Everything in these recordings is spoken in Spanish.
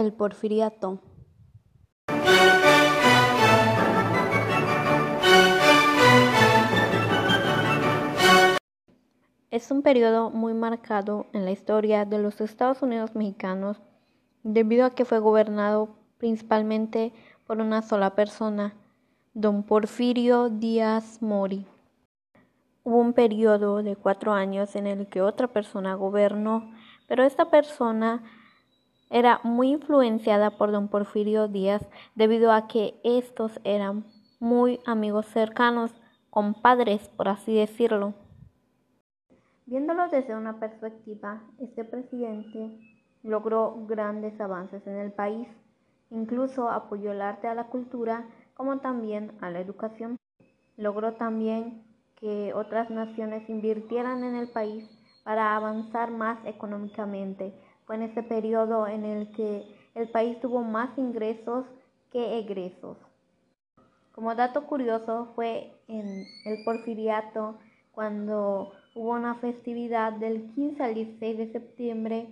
el porfiriato? Es un periodo muy marcado en la historia de los Estados Unidos mexicanos debido a que fue gobernado principalmente por una sola persona, don Porfirio Díaz Mori. Hubo un periodo de cuatro años en el que otra persona gobernó, pero esta persona era muy influenciada por don Porfirio Díaz debido a que estos eran muy amigos cercanos, compadres, por así decirlo. Viéndolo desde una perspectiva, este presidente logró grandes avances en el país, incluso apoyó el arte a la cultura como también a la educación. Logró también que otras naciones invirtieran en el país para avanzar más económicamente. Fue en ese periodo en el que el país tuvo más ingresos que egresos. Como dato curioso, fue en el porfiriato cuando hubo una festividad del 15 al 16 de septiembre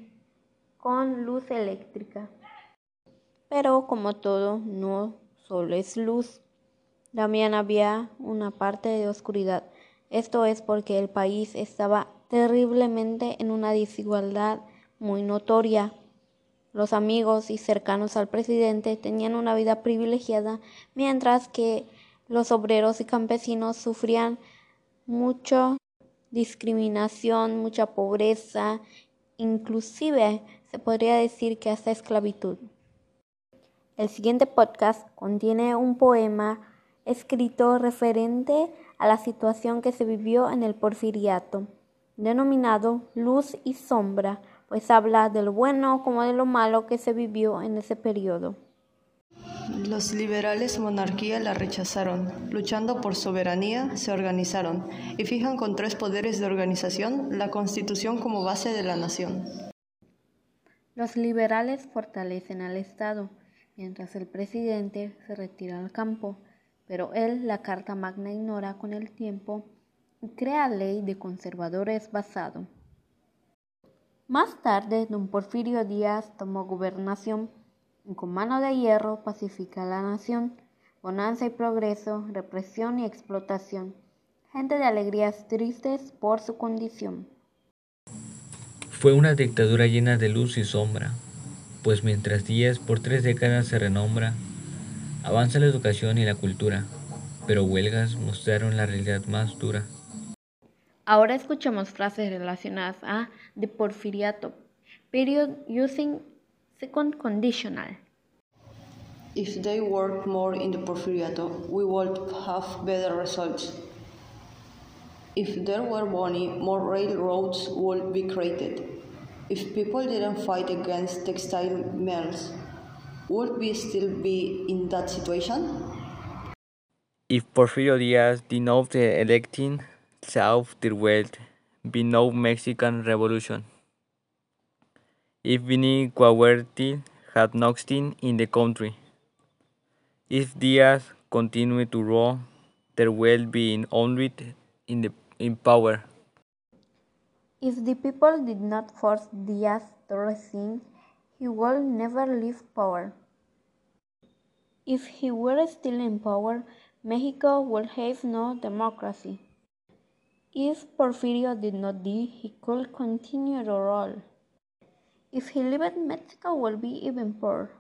con luz eléctrica. Pero como todo, no solo es luz. También había una parte de oscuridad. Esto es porque el país estaba terriblemente en una desigualdad muy notoria. Los amigos y cercanos al presidente tenían una vida privilegiada, mientras que los obreros y campesinos sufrían mucho discriminación, mucha pobreza, inclusive se podría decir que hasta esclavitud. El siguiente podcast contiene un poema escrito referente a la situación que se vivió en el porfiriato, denominado Luz y Sombra, pues habla de lo bueno como de lo malo que se vivió en ese periodo. Los liberales monarquía la rechazaron. Luchando por soberanía, se organizaron y fijan con tres poderes de organización la constitución como base de la nación. Los liberales fortalecen al Estado, mientras el presidente se retira al campo, pero él la Carta Magna ignora con el tiempo y crea ley de conservadores basado. Más tarde, don Porfirio Díaz tomó gobernación con mano de hierro pacifica la nación, bonanza y progreso, represión y explotación, gente de alegrías tristes por su condición. Fue una dictadura llena de luz y sombra, pues mientras días por tres décadas se renombra, avanza la educación y la cultura, pero huelgas mostraron la realidad más dura. Ahora escuchamos frases relacionadas a The Porfiriato, period using Second conditional. If they work more in the Porfiriato, we would have better results. If there were money, more railroads would be created. If people didn't fight against textile mills, would we still be in that situation? If Porfirio Diaz did not electing South there would be no Mexican Revolution. If Guawerti had nothing in the country. If Diaz continued to rule, there will be onward in, the, in power. If the people did not force Diaz to resign, he would never leave power. If he were still in power, Mexico would have no democracy. If Porfirio did not die, he could continue to role. If he lived, Mexico would be even poor.